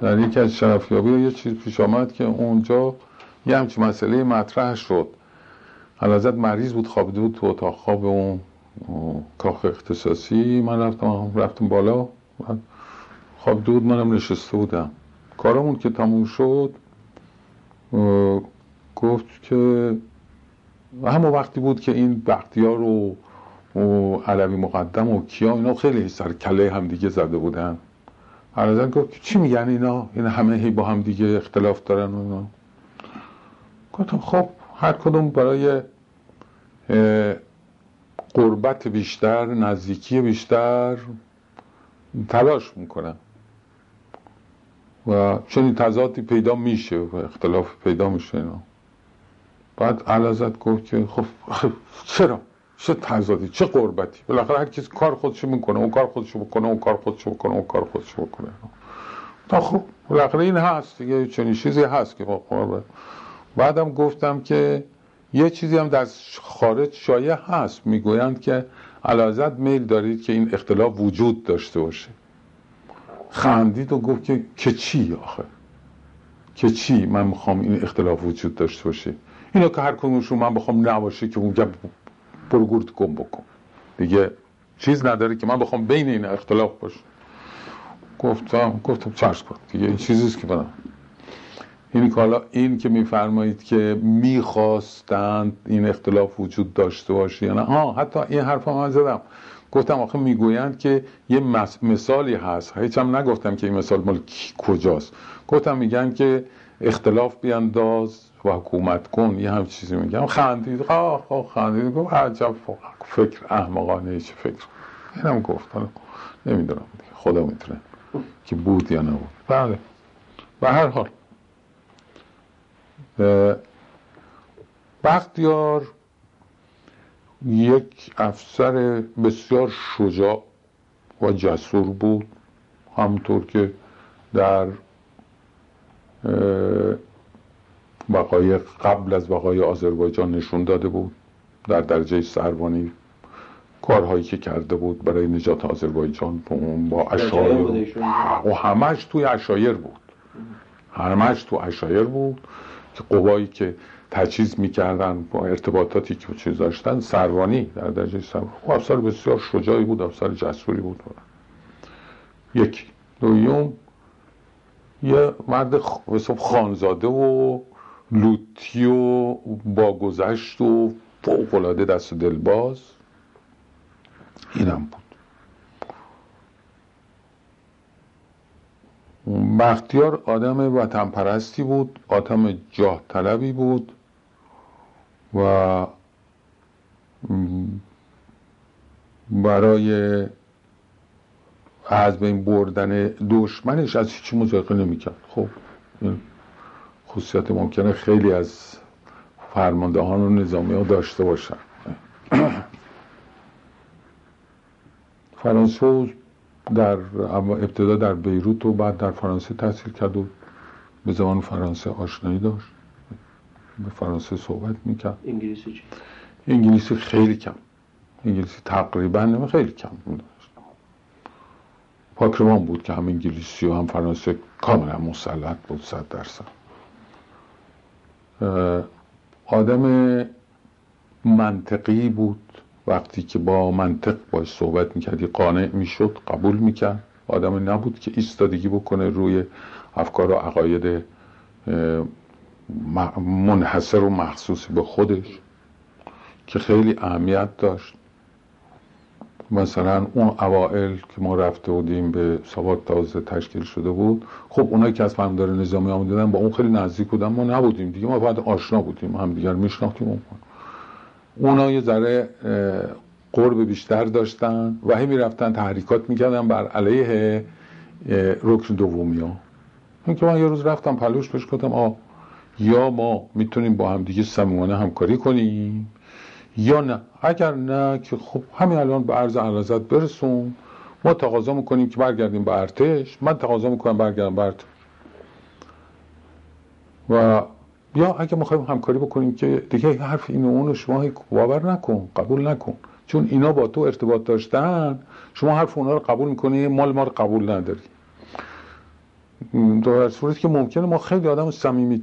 در یکی از شرفیابی یه چیز پیش آمد که اونجا یه همچین مسئله مطرح شد. حلازت مریض بود خوابیده بود تو اتاق. خواب اون کاخ اختصاصی. من رفتم رفتم بالا. خواب بود منم نشسته بودم. کارمون که تموم شد گفت که همون وقتی بود که این بختیار و, و علوی مقدم و کیا اینا خیلی سر کله هم دیگه زده بودن. حضرت گفت چی میگن اینا؟ این همه هی با هم دیگه اختلاف دارن و اینا. گفتم خب هر کدوم برای قربت بیشتر نزدیکی بیشتر تلاش می‌کنن. و چنین تضادی پیدا میشه و اختلاف پیدا میشه اینا. بعد علازت گفت که خب چرا؟ چه تضادی چه قربتی. بالاخره هر کسی کار خودشو می‌کنه اون کار خودشو بکنه اون کار خودشو بکنه اون کار خودشو بکنه تا خب بالاخره این هست دیگه چنین چیزی هست که خب بعدم گفتم که یه چیزی هم در خارج شایع هست. می‌گویند که علازت میل دارید که این اختلاف وجود داشته باشه. خندید و گفت که که چی آخه؟ که چی من می‌خوام این اختلاف وجود داشته باشه؟ اینا که هر کدومشون من بخوام نباشه که اونجا برو گرد گم بکن. دیگه چیز نداره که من بخوام بین این اختلاف باشه. گفتم گفتم چشم کن. دیگه این چیزیست که من این حالا این که میفرمایید که می‌خواستند این اختلاف وجود داشته باشه یا نه. آه حتی این حرف من زدم. گفتم آخه می‌گویند که یه مثالی هست. هیچ هم نگفتم که این مثال مال کجاست. گفتم میگن که اختلاف بیانداز. و حکومت کن یه هم چیزی میگم. خندید آه آه خندید گفت عجب فکر احمقانه چه فکر؟ اینم گفت. نمی‌دونم. خدا می‌تونه که بود یا نبود. بله. به هر حال. بختیار یک افسر بسیار شجاع و جسور بود. همطور که در وقایع قبل از وقایع آذربایجان نشون داده بود. در درجه سروانی کارهایی که کرده بود برای نجات آذربایجان با اشایر و همش توی اشایر بود. همش تو اشایر بود. که قوایی که تجهیز می‌کردن با ارتباطاتی که چیز داشتن سروانی در درجه سروانی خب افسر بسیار شجاعی بود افسر جسوری بود. یک دویوم یه مرد خانزاده و لوتی و با گذشت و فوقلاده دست و دلباز اینم بود. بختیار آدم وطن پرستی بود آدم جاه طلبی بود و برای از بین بردن دشمنش از هیچی مزاقه نمی‌کرد. خب خصوصیت ممکنه خیلی از فرماندهان و نظامی ها داشته باشن. فرانسه در ابتدا در بیروت و بعد در فرانسه تحصیل کرد و به زبان فرانسه آشنایی داشت. به فرانسه صحبت می‌کرد. انگلیسی چی؟ انگلیسی خیلی کم. انگلیسی تقریبا نمی خیلی کم داشت. پاکرمان بود که هم انگلیسی و هم فرانسه کاملا مسلط بود صد درصد. آدم منطقی بود. وقتی که با منطق باش صحبت می‌کردی قانع می‌شد قبول می‌کرد. آدم نبود که ایستادگی بکنه روی افکار و عقاید منحصر و مخصوص به خودش که خیلی اهمیت داشت. مثلا اون اوائل که ما رفته بودیم به سواد تازه تشکیل شده بود خب اونایی که از فهمدار نظامی آمدن با اون خیلی نزدیک بودن ما نبودیم دیگه. ما بعد آشنا بودیم هم دیگر میشناختیم اون اونا یه ذره قرب بیشتر داشتن و هی می‌رفتن تحریکات می‌کردن بر علیه رکن دومی ها. که من یه روز رفتم پلوش بهش گفتم آ یا ما می‌تونیم با هم دیگه صمیمانه همکاری کنیم؟ یا نه. اگر نه که خب همین الان به عرض عرضت برسون. ما تقاضا می‌کنیم که برگردیم به ارتش. من تقاضا می‌کنم برگردم به ارتش. و یا اگه می‌خوایم همکاری بکنیم که دیگه حرف این اون شما باور نکن قبول نکن. چون اینا با تو ارتباط داشتن شما حرف اونا رو قبول می‌کنی مال ما رو قبول نداری. در صورتی که ممکنه ما خیلی آدم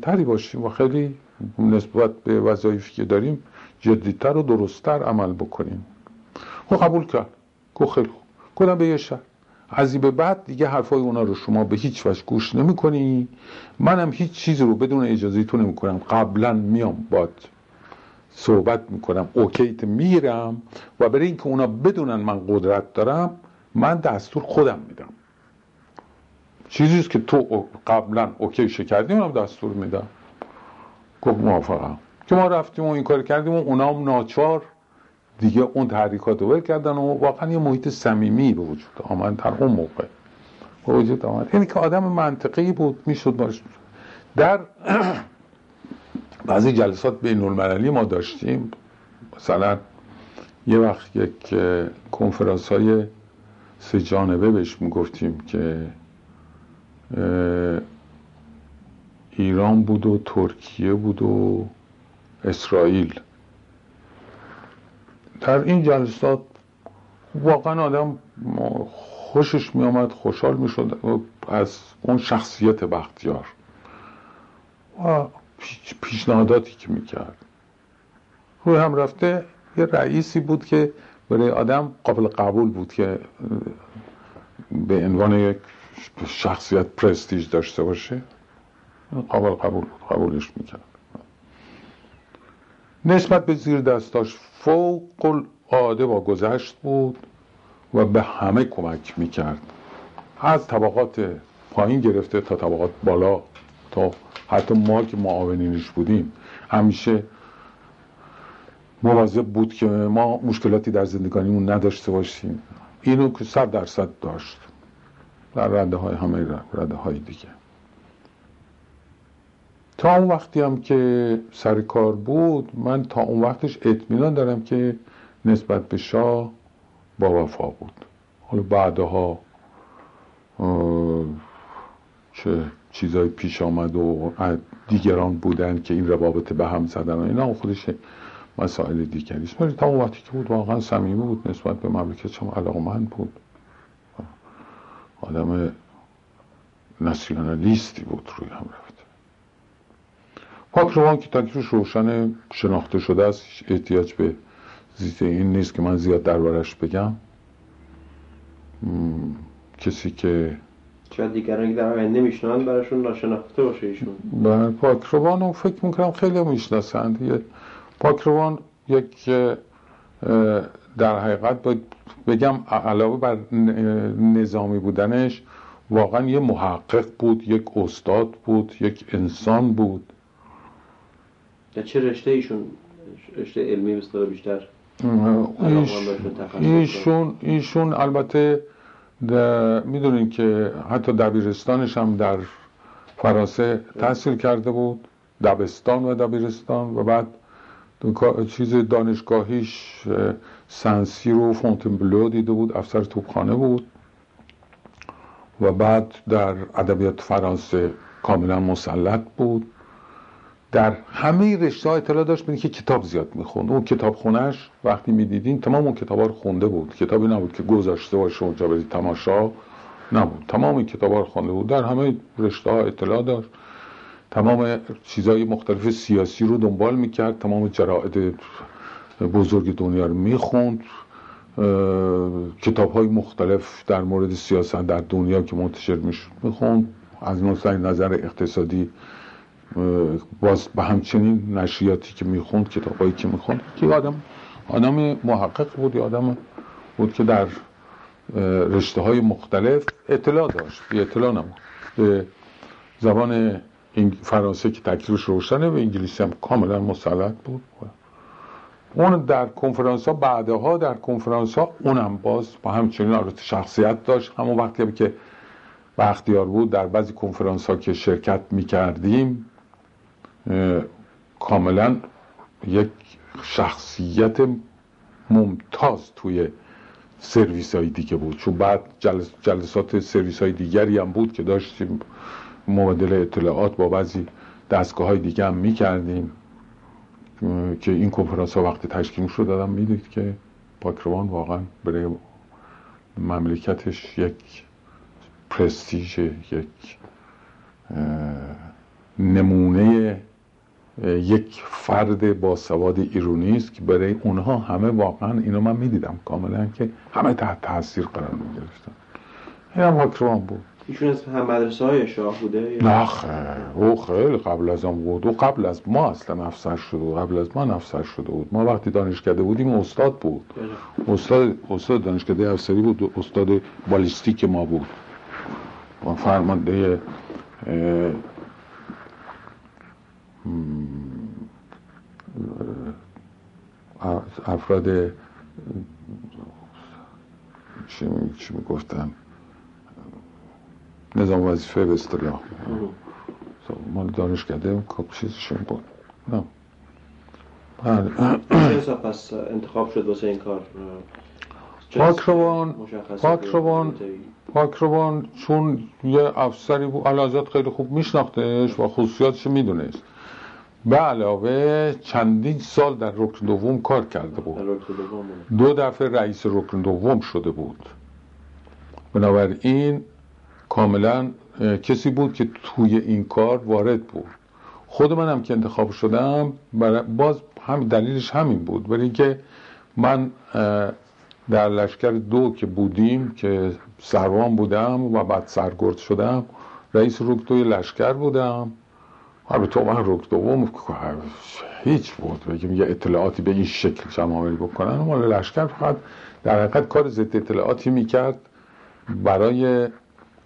تری باشیم و خیلی نسبت به وظایفی که داریم جدیتر و درستتر عمل بکنیم. خب قبول کرد. گفت خیلی خوب. گفتم به یه شهر از بعد دیگه حرفای اونا رو شما به هیچ وجه گوش نمی کنی منم هیچ چیزی رو بدون اجازه تو نمی کنم قبلا میام باد صحبت می‌کنم. اوکیت میرم و برای اینکه اونا بدونن من قدرت دارم من دستور خودم میدم. چیزیست که تو قبلا اوکی کردی منم دستور میدم. گفت موافقم. که ما رفتیم و این کار کردیم و اونا هم ناچار دیگه اون تحریکات رو کردن و واقعا یه محیط صمیمی به وجود آمد در اون موقع. به وجود آمد. یعنی که آدم منطقی بود می‌شد باش. در بعضی جلسات بین المللی ما داشتیم. مثلا یه وقت یک کنفرانس های سه جانبه بهش می‌گفتیم که ایران بود و ترکیه بود و اسرائیل. در این جلسات واقعا آدم خوشش می آمد خوشحال می شد از اون شخصیت بختیار و پیشنهاداتی که می کرد روی هم رفته یه رئیسی بود که برای آدم قابل قبول بود که به عنوان یک شخصیت پرستیج داشته باشه. قابل قبول بود قبولش می‌کرد. نسبت به زیر دستاش فوق العاده با گذشت بود و به همه کمک می‌کرد. از طبقات پایین گرفته تا طبقات بالا تا حتی ما که معاونینش بودیم همیشه مواظب بود که ما مشکلاتی در زندگانیمون نداشته باشیم. اینو که صد درصد داشت. در رده های همه رده های دیگه. تا اون وقتی هم که سر کار بود من تا اون وقتش اطمینان دارم که نسبت به شاه با وفا بود. حالا بعدها چه چیزای پیش آمد و دیگران بودن که این روابط به هم زدن و اینا خودش مسائل دیگری است. ولی تا اون وقتی که بود واقعا صمیمی بود نسبت به مملکت شما علاقمند بود. آدم ناسیونالیستی بود روی هم رفت. پاک که تکلیفش روشن شناخته شده است احتیاج به زیت این نیست که من زیاد دربارش بگم. کسی که شاید دیگران در آینده میشنند براشون ناشناخته باشه ایشون؟ بله پاکروان رو فکر می‌کنم خیلی می‌شناسند. پاکروان یک در حقیقت بگم علاوه بر نظامی بودنش واقعا یه محقق بود یک استاد بود یک انسان بود. چه رشته ایشون رشته علمی به بیشتر ایشون ایشون البته می‌دونین که حتی دبیرستانش هم در فرانسه تحصیل کرده بود دبستان و دبیرستان و بعد چیز دانشگاهیش سنسی رو فونتنبلو دیده بود افسر توپخانه بود و بعد در ادبیات فرانسه کاملا مسلط بود. در همه رشته ها اطلاع داشت بینید که کتاب زیاد می‌خوند. اون کتاب خونش وقتی می‌دیدین تمام اون کتاب رو خونده بود. کتابی نبود که گذاشته باشه اونجا برید تماشا. نبود. تمام این کتاب رو خونده بود. در همه رشته ها اطلاع داشت. تمام چیزهای مختلف سیاسی رو دنبال می‌کرد. تمام جرائد بزرگ دنیا رو می‌خوند. کتاب های مختلف در مورد سیاست در دنیا که منتشر می‌شد می‌خوند. از نظر اقتصادی باز به همچنین نشریاتی که می‌خوند کتابایی که می‌خوند که آدم آدم محقق بود یا آدم بود که در رشته های مختلف اطلاع داشت بی اطلاع نمود به زبان فرانسه که تکلیفش روشنه و انگلیسی هم کاملا مسلط بود. اون در کنفرانس ها بعدها در کنفرانس ها اونم باز با همچنین شخصیت داشت. همون وقتی که بختیار بود در بعضی کنفرانس ها که شرکت می کردیم کاملا یک شخصیت ممتاز توی سرویس های دیگه بود چون بعد جلسات سرویس های دیگری هم بود که داشتیم مبادله اطلاعات با بعضی دستگاه های دیگه هم می کردیم که این کنفرانس ها وقتی تشکیل شد دادم می‌دید که پاکروان واقعا برای مملکتش یک پرستیژ یک نمونه یک فرد با سواد ایرونی است که برای اونها همه واقعا اینو من می‌دیدم. کاملا که همه تحت تاثیر قرار می‌گرفتن. این هم حکروان بود. ایشون از هم مدرسه های شاه بوده؟ نه خیر او خیلی قبل از آن بود. او قبل از ما اصلا افسر شده بود. قبل از ما افسر شده بود. ما وقتی دانشکده بودیم استاد بود. استاد استاد دانشکده افسری بود. استاد بالیستیک ما بود. و فرمانده افراد چی, چی می‌گفتن نظام وظیفه به اصطلاح. مال دانشکده چیزشون بود نه. بله. پس انتخاب شد واسه این کار؟ پاکروان پاکروان پاکروان چون یه افسری بود علازت خیلی خوب میشناختش و خصوصیاتش می‌دونست. به علاوه چندین سال در رکن دوم کار کرده بود. دو دفعه رئیس رکن دوم شده بود. بنابراین کاملا کسی بود که توی این کار وارد بود. خود منم که انتخاب شدم باز هم دلیلش همین بود. برای اینکه من در لشکر دو که بودیم که سروان بودم و بعد سرگرد شدم رئیس دوی لشکر بودم. البته من رک دوم هیچ بود. بگیم یه اطلاعاتی به این شکل شماملی بکنن. مال لشکر فقط در حقیقت کار ضد اطلاعاتی می‌کرد برای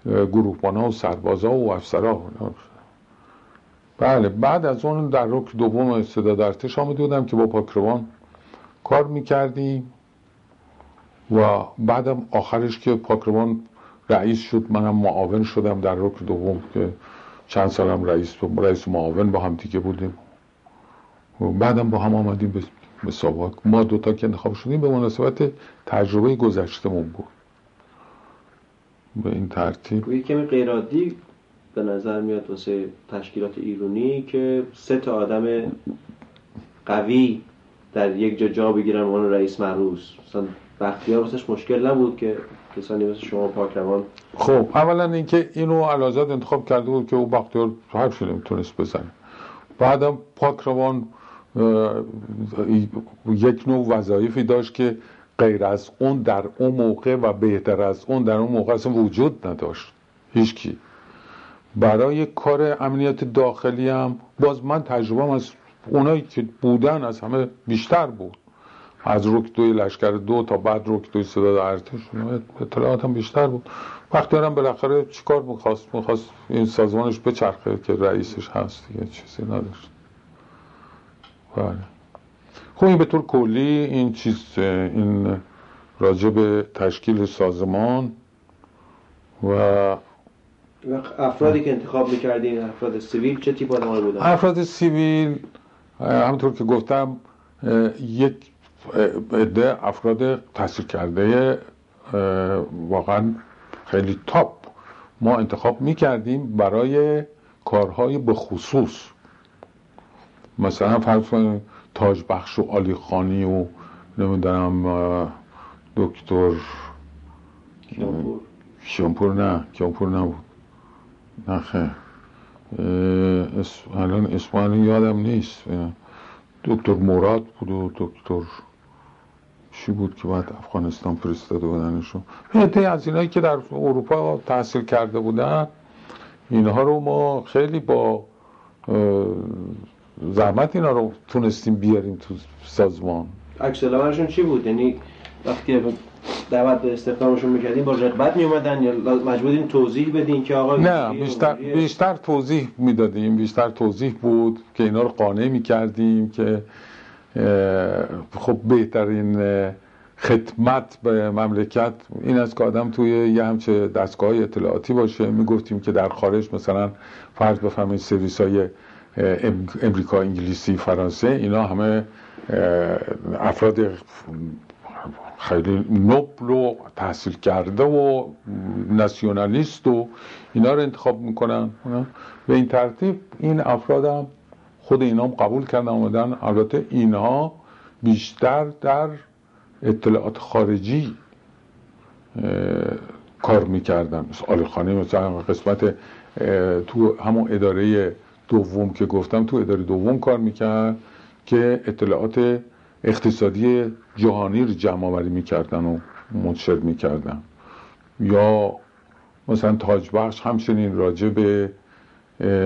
گروهبانا و سربازا و افسرا. بله بعد از اون در رک دوم استعداد ارتش آمده بودم که با پاکروان کار می‌کردیم و بعدم آخرش که پاکروان رئیس شد منم معاون شدم در رک دوم که چند سالم رئیس رئیس معاون با هم دیگه بودیم. و بعدم با هم آمدیم به مسابقه ما دوتا که انتخاب شدیم به مناسبت تجربه گذشتمون بود. به این ترتیب یه کمی غیرادی به نظر میاد واسه تشکیلات ایرونی که سه تا آدم قوی در یک جا جا بگیرن عنوان رئیس محروس مثلا بختیار واسش مشکل نبود که کسانی مثل شما پاکروان خب اولا اینکه اینو علازت انتخاب کرده بود که او بختیار حرفی نمی‌تونست بزنه. بعدم پاکروان یک نوع وظایفی داشت که غیر از اون در اون موقع و بهتر از اون در اون موقع اصلا وجود نداشت. هیچکی. برای کار امنیت داخلی هم باز من تجربه از اونایی که بودن از همه بیشتر بود. از رک دوی لشکر دو تا بعد رک دوی صداد ارتش اطلاعات هم بیشتر بود. وقتی هم بالاخره چیکار می‌خواست؟ می‌خواست این سازمانش بچرخه که رئیسش هست دیگه چیزی نداشت. بله. خب این به طور کلی این چیز این راجع به تشکیل سازمان و افرادی که انتخاب می‌کردین افراد سیویل چه تیپ آدمایی بودن؟ افراد سیویل همونطور که گفتم یک عده افراد تحصیل کرده واقعا خیلی تاپ ما انتخاب می‌کردیم برای کارهای به خصوص مثلا فرض کنید تاج بخش و آلی خانی و نمی‌دونم دکتر کیانپور. نه کیانپور نبود. نه خیر. الان اسم یادم نیست. دکتر مراد بود و دکتر چی بود که باید افغانستان فرستاده بودنشون هده از اینایی که در اروپا تحصیل کرده بودن اینها رو ما خیلی با زحمت اینا رو تونستیم بیاریم تو سازمان. عکس چی بود؟ یعنی وقتی دعوت به استخدامشون می‌کردیم با رغبت میومدن یا مجبورین توضیح بدین که آقا نه بیشتر, بیشتر توضیح می‌دادیم. بیشتر توضیح بود که اینا رو قانع می‌کردیم که خب بهترین خدمت به مملکت. این است که آدم توی یه همچه دستگاه اطلاعاتی باشه. می‌گفتیم که در خارج مثلا فرض بفهمید سرویس های امریکا انگلیسی فرانسه اینا همه افراد خیلی نبل و تحصیل کرده و ناسیونالیست و اینا رو انتخاب می‌کنن. به این ترتیب این افراد هم خود اینا هم قبول کردن آمدن البته اینها بیشتر در اطلاعات خارجی کار می‌کردن. آلی خانه مثلا قسمت تو همون اداره دوم که گفتم تو اداره دوم کار می‌کرد که اطلاعات اقتصادی جهانی رو جمع آوری می‌کردن و منتشر می‌کردن. یا مثلا تاج بخش همچنین راجع به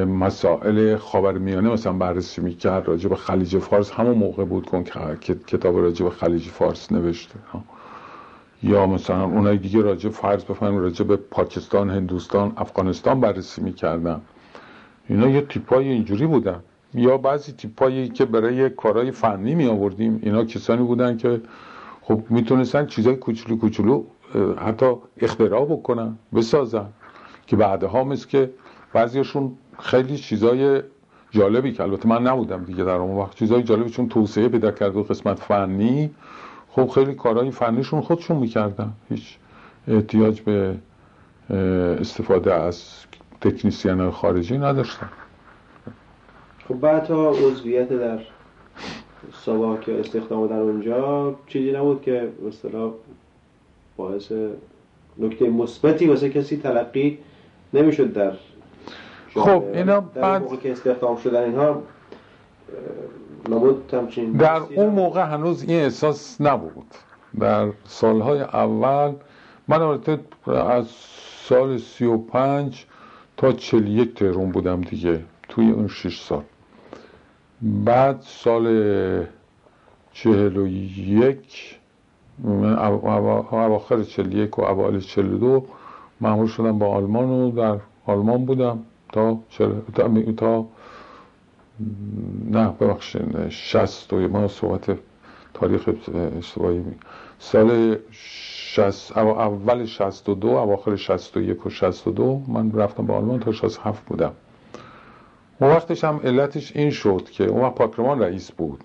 مسائل خاورمیانه مثلا بررسی می‌کرد راجع به خلیج فارس. همون موقع بود که کتاب راجع به خلیج فارس نوشته یا مثلا اونایی دیگه راجع فرض بفهمیم راجع به پاکستان هندوستان افغانستان بررسی می‌کردن. اینا یه تیپای اینجوری بودن. یا بعضی تیپایی که برای کارهای فنی می آوردیم اینا کسانی بودن که خب می‌تونستن چیزای کوچولو کوچولو حتی اختراع بکنن بسازن. که بعدها مثل که بعضیشون خیلی چیزای جالبی که البته من نبودم دیگه در اون وقت. چیزای جالبی چون توسعه پیدا کرده قسمت فنی خب خیلی کارهای فنیشون خودشون می‌کردن. هیچ احتیاج به استفاده از تکنیسیان خارجی نداشتن. خب بعد تا عضویت در ساواک یا استخدام در اونجا چیزی نبود که مثلا باعث نکته مثبتی واسه کسی تلقی نمی‌شد در خب اینا در بعد که استخدام شدن اینها در اون موقع هنوز این احساس نبود. در سالهای اول من از سال سی و پنج تا چل یک تهرون بودم دیگه توی اون شش سال. بعد سال چهل و یک اواخر چل یک و اوائل چل دو معمول شدم با آلمان و در آلمان بودم. تا چل... تا نه ببخشید شست و ما صحبت تاریخ اشتباهی می سال شست اول شست و دو اواخر شست و یک و شست و دو من رفتم با آلمان تا شست هفت بودم. اون وقتش هم علتش این شد که اون وقت پاکرمان رئیس بود.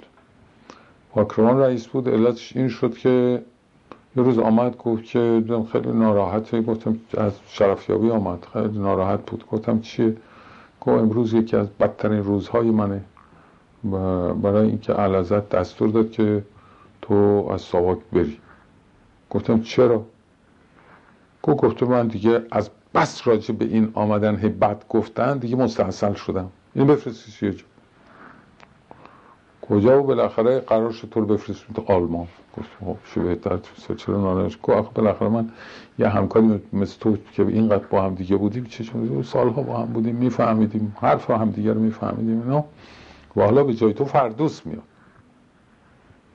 پاکرمان رئیس بود علتش این شد که یه روز آمد گفت که خیلی ناراحته. گفتم از شرفیابی آمد. خیلی ناراحت بود. گفتم چیه؟ گفت امروز یکی از بدترین روزهای منه. برای اینکه علازت دستور داد که تو از ساواک بری. گفتم چرا؟ گفت گفته من دیگه از بس راجع به این آمدن هی بد گفتن دیگه مستحصل شدم. این بفرستی یه کجا و بالاخره قرار شد تو رو بفرستیم تو آلمان. گفت خب چه بهتر چرا ناراحت گفت بالاخره من یه همکاری مثل تو که اینقدر با هم دیگه بودیم چه سالها با هم بودیم میفهمیدیم. حرف هم دیگه رو میفهمیدیم. اینا. و حالا به جای تو فردوس میاد.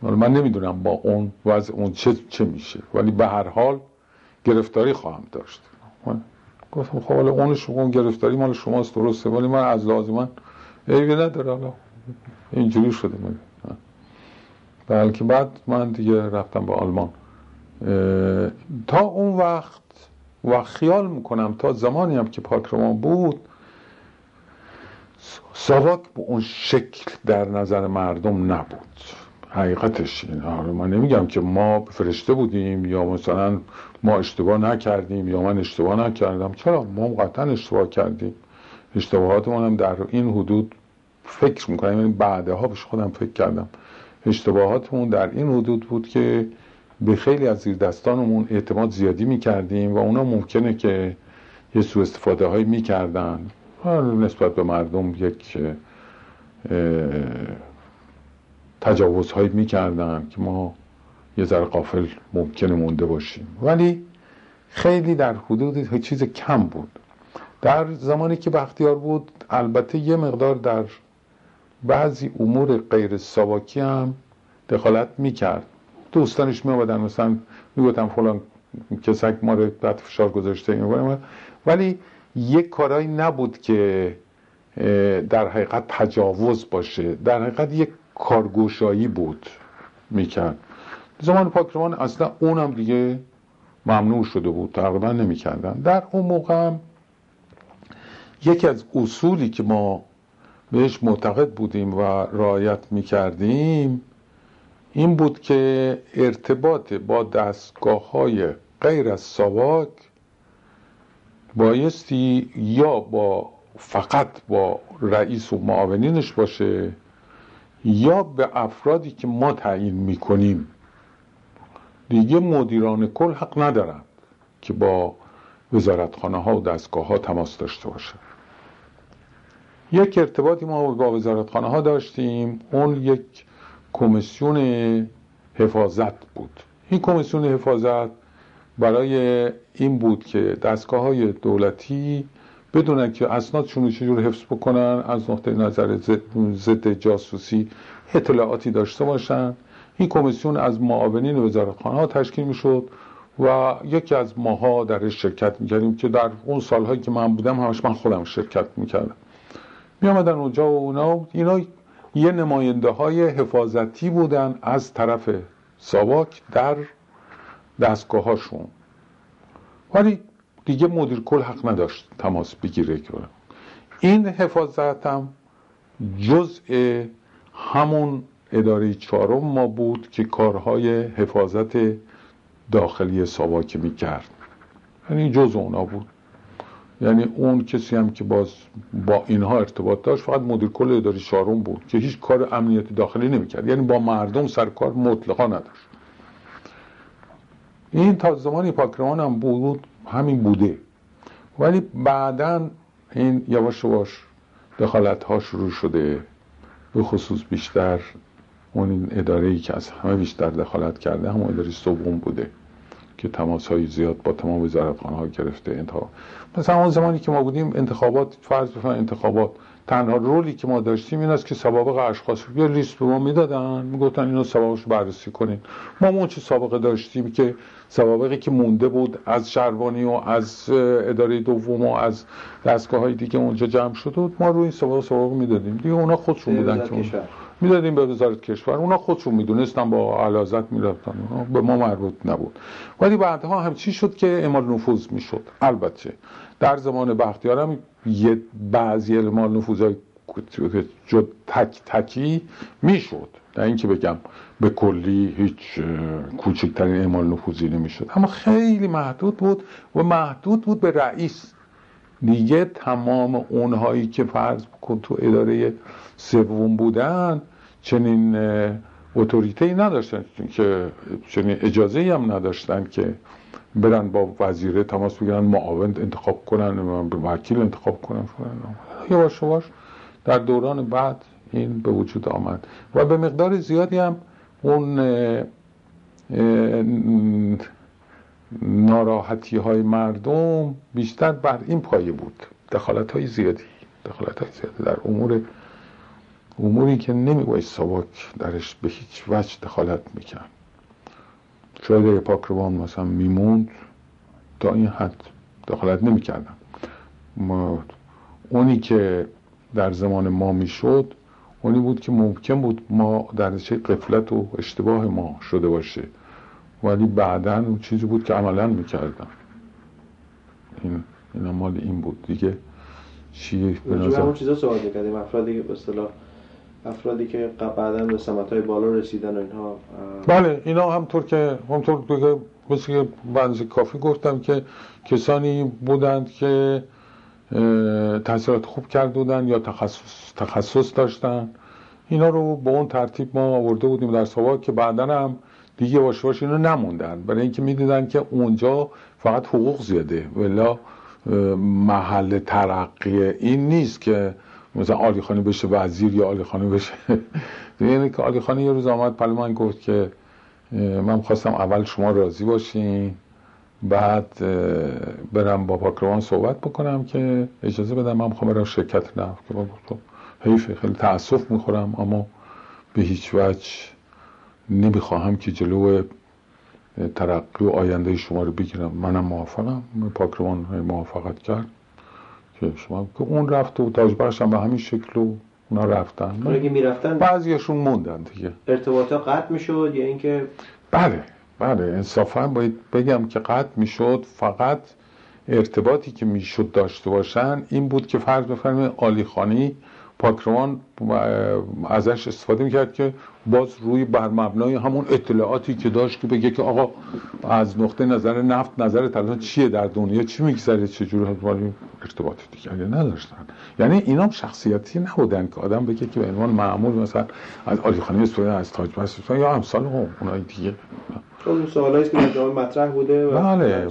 حالا من نمی‌دونم با اون وضع اون چه, چه میشه. ولی به هر حال گرفتاری خواهم داشت. گفتم خب حالا اون گرفتاری مال شماست درسته. ولی من از لازم من عیبی نداره حالا اینجوری شده من بلکه بعد من دیگه رفتم به آلمان. تا اون وقت و خیال می‌کنم تا زمانی هم که پاکرمان بود ساواک به اون شکل در نظر مردم نبود. حقیقتش این من نمیگم که ما فرشته بودیم یا مثلا ما اشتباه نکردیم یا من اشتباه نکردم. چرا؟ ما قطعا اشتباه کردیم. اشتباهاتمون هم در این حدود فکر می‌کنم یعنی بعدها بهش خودم فکر کردم. اشتباهاتمون در این حدود بود که به خیلی از زیر دستانمون اعتماد زیادی می‌کردیم و اونا ممکنه که یه سو استفاده هایی می‌کردن نسبت به مردم یک تجاوزهایی می‌کردن که ما یه ذره قافل ممکنه مونده باشیم. ولی خیلی در حدود چیز کم بود. در زمانی که بختیار بود البته یه مقدار در بعضی امور غیر سواکی هم دخالت می‌کرد. دوستانش میآمدن مثلا می‌گفتن فلان کسک ما رو تحت فشار گذاشته ولی یک کارایی نبود که در حقیقت تجاوز باشه. در حقیقت یک کارگوشایی بود می‌کرد. زمان پاکرمان اصلا اونم دیگه ممنوع شده بود تقریبا نمی‌کردن. در اون موقع هم یکی از اصولی که ما بهش معتقد بودیم و رعایت می‌کردیم این بود که ارتباط با دستگاه های غیر از ساواک بایستی یا با فقط با رئیس و معاونینش باشه یا به افرادی که ما تعیین می‌کنیم. دیگه مدیران کل حق ندارند که با وزارتخانه ها و دستگاه ها تماس داشته باشه یک ارتباطی ما با وزارتخانه ها داشتیم. اون یک کمیسیون حفاظت بود. این کمیسیون حفاظت برای این بود که دستگاه های دولتی بدونن که اسنادشون رو چجور حفظ بکنن از نقطه نظر ضد جاسوسی اطلاعاتی داشته باشن. این کمیسیون از معاونین وزارتخانه ها تشکیل می‌شد و یکی از ماها درش شرکت می‌کردیم که در اون سالهایی که من بودم همش من خودم شرکت می‌کردم. می آمدن اونجا و اونا اینا یه نماینده های حفاظتی بودن از طرف ساواک در دستگاه هاشون ولی دیگه مدیر کل حق نداشت تماس بگیره کنه این حفاظت هم جزء همون اداره چهارم ما بود که کارهای حفاظت داخلی ساواک می‌کرد. یعنی جز اونا بود. یعنی اون کسی هم که باز با اینها ارتباط داشت فقط مدیر کل اداره چهارم بود که هیچ کار امنیتی داخلی نمی‌کرد. یعنی با مردم سر کار مطلقا نداشت. این تا زمانی پاکروان هم بود همین بوده. ولی بعدا این یواش یواش دخالت ها شروع شده. به خصوص بیشتر اون اداره ای که از همه بیشتر دخالت کرده همون اداره سوم بوده. که تماس های زیاد با تمام وزارتخانه ها گرفته انتخاب مثلا اون زمانی که ما بودیم انتخابات فرض بفرمایید انتخابات تنها رولی که ما داشتیم این است که سوابق اشخاص یه لیست به ما می‌دادن می‌گفتن اینو سوابقش بررسی کنین. ما اون چه سابقه داشتیم که سوابقی که مونده بود از شهربانی و از اداره دوم و از دستگاه های دیگه اونجا جمع شده بود ما روی این سوابق سوابق می‌دادیم. دیگه اونا خودشون بودن که می‌دادیم به وزارت کشور. اونا خودشون می‌دونستن با علازت می‌رفتن. به ما مربوط نبود. ولی بعدها هم چی شد که اعمال نفوذ می‌شد؟ البته در زمان بختیار هم یه بعضی اعمال نفوذهای جد تک تکی می‌شد. نه اینکه بگم به کلی هیچ کوچکترین اعمال نفوذی نمی‌شد. اما خیلی محدود بود و محدود بود به رئیس دیگه تمام اونهایی که فرض کن تو اداره سوم بودن چنین اتوریته نداشتن که چنین اجازه هم نداشتن که برن با وزیره تماس بگیرن معاون انتخاب کنن وکیل انتخاب کنن یواش یواش در دوران بعد این به وجود آمد. و به مقدار زیادی هم اون ناراحتی های مردم بیشتر بر این پایه بود. دخالت های زیادی دخالت های زیادی در امور اموری که نمیباید سواک درش به هیچ وجه دخالت می‌کرد. شاید پاکروان مثلا میموند تا این حد دخالت نمی‌کردن. ما اونی که در زمان ما می‌شد اونی بود که ممکن بود ما در چه قفلت و اشتباه ما شده باشه. ولی بعدا اون چیزی بود که عملا می‌کردم. این این مال این بود. دیگه چی به نظر همون چیزا سوال می‌کردیم. افرادی به اصطلاح افرادی که بعدا به سمت های بالا رسیدن و اینها بله اینا همطور که همطور که مثل که بنز کافی گفتم که کسانی بودند که تحصیلات خوب کرده بودن یا تخصص, تخصص داشتن. اینا رو به اون ترتیب ما آورده بودیم در سوا که بعدا هم دیگه باش اینو نموندن. برای اینکه می‌دیدن که اونجا فقط حقوق زیاده. ولی محل ترقی این نیست که مثلا آلی خانی بشه وزیر یا آلی خانی بشه. یعنی که آلی خانی یه روز آمد پلو من گفت که من خواستم اول شما راضی باشین بعد برم با پاکروان صحبت بکنم که اجازه بدم. من می‌خوام برم شرکت نفت که با حیفه خیلی تاسف می‌خورم اما به هیچ وجه نمی‌خواهم که جلو ترقی و آینده شما رو بگیرم. منم موافقم. پاکروان موافقت کرد که شما که اون رفت و تاج هم به همین شکل و اونا رفتن. اگه می‌رفتن بعضیشون موندن دیگه. ارتباطا قطع می‌شد یا اینکه بله بله. انصافا باید بگم که قطع می‌شد. فقط ارتباطی که می‌شد داشته باشن این بود که فرض بفرمایید آلی خانی پاکروان ازش استفاده می‌کرد که باز روی بر مبنای همون اطلاعاتی که داشت که بگه که آقا از نقطه نظر نفت نظر الان چیه در دنیا؟ چی میگذره؟ چجور ولی ارتباط دیگری نداشتن؟ یعنی اینا شخصیتی نبودن که آدم بگه که به عنوان معمول مثلا از آلی استفاده از تاج یا امثال هم اونایی دیگه. اون سوالایی است که مطرح بوده و بله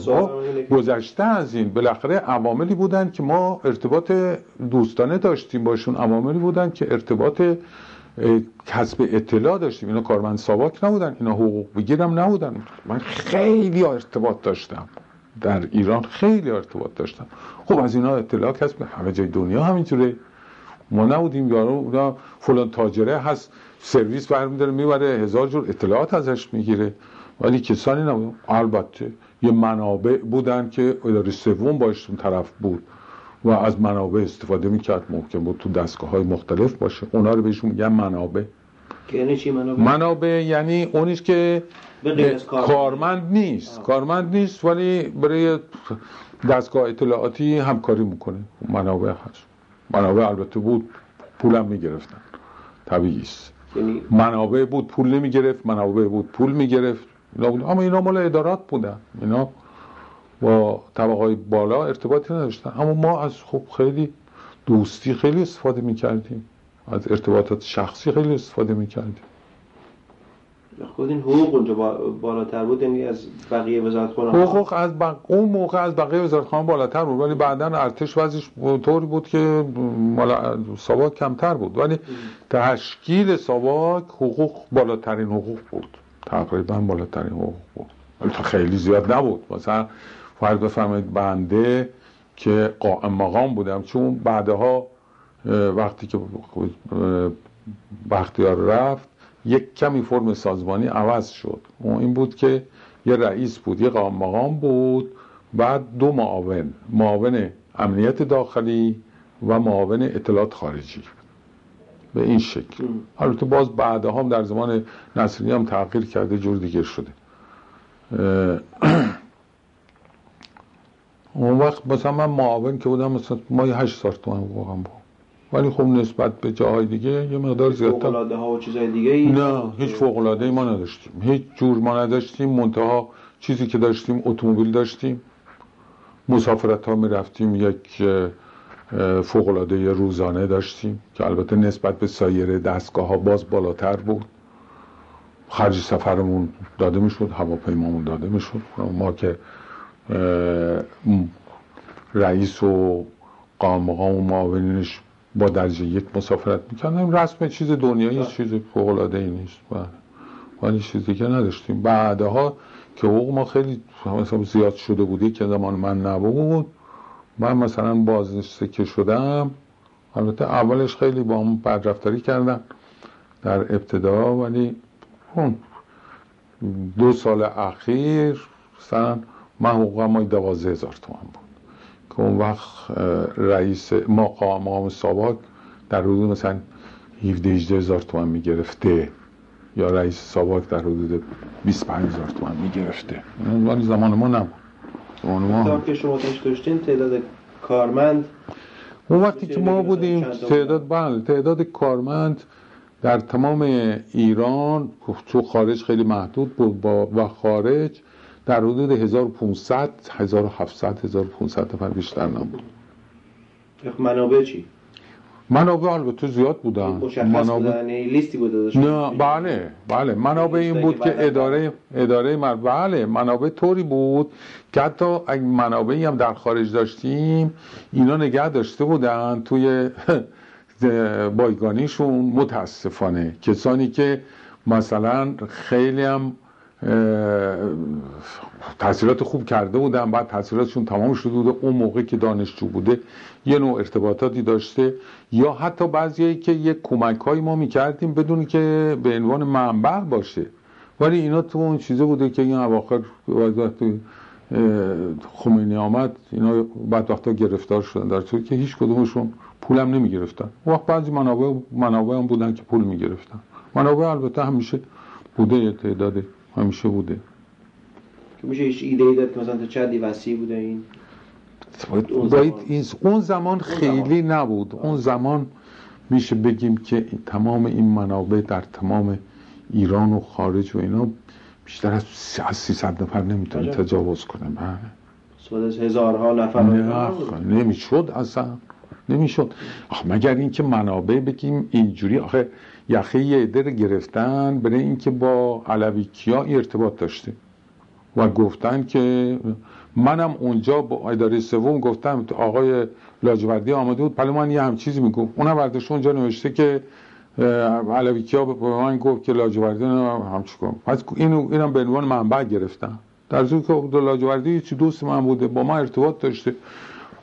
گذشته از این بالاخره عواملی بودن که ما ارتباط دوستانه داشتیم باشون عواملی بودن که ارتباط کسب اطلاع داشتیم. اینا کارمند ساواک نبودن اینا حقوق بگیرم نبودن. من خیلی ارتباط داشتم. در ایران خیلی ارتباط داشتم. خب از اینا اطلاع کسب همه جای دنیا همینجوره. ما نبودیم یارو اونا فلان تاجره هست سرویس برمیداره می‌بره هزار جور اطلاعات ازش می‌گیره. ولی کسانی نبود البته یه منابع بودن که اداره سوم باش اون طرف بود و از منابع استفاده می‌کرد. ممکن بود تو دستگاه های مختلف باشه. اونا رو بهشون میگن منابع. یعنی چی منابع؟ منابع یعنی اونیش که کارمند. نیست. کارمند نیست ولی برای دستگاه اطلاعاتی همکاری می‌کنه. منابع هست. منابع البته بود پولم می‌گرفتن. طبیعی است. یعنی منابع بود پول نمی‌گرفت. منابع بود پول می‌گرفت. اینا بود اما اینا مال ادارات بودن. اینا با طبقه های بالا ارتباطی نداشتن. اما ما از خب خیلی دوستی خیلی استفاده می‌کردیم. از ارتباطات شخصی خیلی استفاده می‌کردیم. خود این حقوق اونجا با- بالاتر بود؟ یعنی از بقیه وزارت حقوق از بق... اون موقع از بقیه وزارتخانه بالاتر بود. ولی بعدا ارتش وضعش طوری بود که مال ساواک کمتر بود. ولی تشکیل ساواک حقوق بالاترین حقوق بود. تقریبا بالاترین حقوق بود خیلی زیاد نبود. مثلا فرض بفرمایید بنده که قائم مقام بودم. چون بعدها وقتی که بختیار رفت یک کمی فرم سازمانی عوض شد. اون این بود که یه رئیس بود یه قائم مقام بود. بعد دو معاون معاون امنیت داخلی و معاون اطلاعات خارجی. به این شکل. البته باز بعدها هم در زمان نصری هم تغییر کرده جور دیگه شده. اون وقت مثلا من معاون که بودم مثلا ما یه هشت هزار تومن واقعا بود ولی خب نسبت به جاهای دیگه یه مقدار زیادتر. فوق‌العاده ها و چیزای دیگه ای نه هیچ فوق العاده ای ما نداشتیم. هیچ جور ما نداشتیم. منتها چیزی که داشتیم اتومبیل داشتیم. مسافرت ها می رفتیم یک فوق العاده روزانه داشتیم که البته نسبت به سایر دستگاه ها باز بالاتر بود. خرج سفرمون داده می‌شد هواپیمامون داده می‌شد. ما که رئیس و قام مقام و معاونینش با درجه یک مسافرت می‌کردن رسم چیز دنیایی چیز فوق العاده ای نیست. ولی چیزی که نداشتیم. بعدها که حقوق ما خیلی زیاد شده بودی که زمان من نبود. من مثلا بازنشسته شدم البته اولش خیلی با هم بدرفتاری کردن در ابتدا ولی اون دو سال اخیر مثلا من حقوقم مای دوازده هزار تومن بود. که اون وقت رئیس ما قام ساواک در حدود مثلا 17 18 هزار تومن می‌گرفته. یا رئیس ساواک در حدود 25 هزار تومن می‌گرفته. ولی زمان ما نبود. تا که شما داشتین تعداد کارمند اون وقتی که ما بودیم تعداد بله تعداد کارمند در تمام ایران تو خارج خیلی محدود بود با و خارج در حدود 1500 1700 1500 نفر بیشتر نبود. منابع چی؟ منابع البته زیاد بودن. منابع بودن لیستی بود داداش نه بله بله. منابع این بود که اداره اداره مر بله منابع طوری بود که حتی اگه منابعی هم در خارج داشتیم اینا نگه داشته بودن توی بایگانیشون. متاسفانه. کسانی که مثلا خیلی هم تحصیلات خوب کرده بودن بعد تحصیلاتشون تمام شده بوده اون موقع که دانشجو بوده یه نوع ارتباطاتی داشته. یا حتی بعضیایی که یک کمک هایی ما می‌کردیم بدون که به عنوان منبع باشه. ولی اینا تو اون چیزه بوده که این اواخر وقتی خمینی آمد اینا بعد وقتا گرفتار شدن. در طوری که هیچ کدومشون پولم نمی گرفتن وقت بعضی منابع منابع هم بودن که پول می گرفتن منابع البته همیشه بوده یه تعداد همیشه بوده. که میشه هیچ ایده ای داد که مثلا تا چه وسیع بوده این؟ اون باید زمان. این اون زمان خیلی نبود. اون زمان میشه بگیم که تمام این منابع در تمام ایران و خارج و اینا بیشتر از سی- از 300 نفر نمی‌تونه. تجاوز کنه سوال از هزارها نفر نمی‌شد اصلا. نمی‌شد. آخه مگر اینکه منابع بگیم اینجوری؟ آخه یخه یه رو گرفتن برای اینکه با علویکیا ارتباط داشته. و گفتن که منم اونجا با اداره سوم گفتم آقای لاجوردی آمده بود پلی من یه هم چیزی می‌گفت. اونم برداشت اونجا نوشته که علوی کیا به من گفت که لاجوردی همچی کن پس اینو اینم به عنوان منبع گرفتم. در که لاجوردی چی دوست من بوده با ما ارتباط داشته.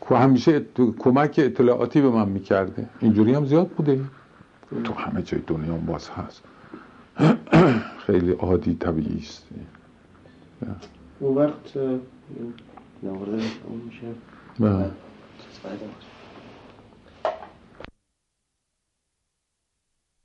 همیشه کمک اطلاعاتی به من می‌کرده. اینجوری هم زیاد بوده. تو همه جای دنیا باز هست. خیلی عادی طبیعی است. اون وقت نوارد میشه.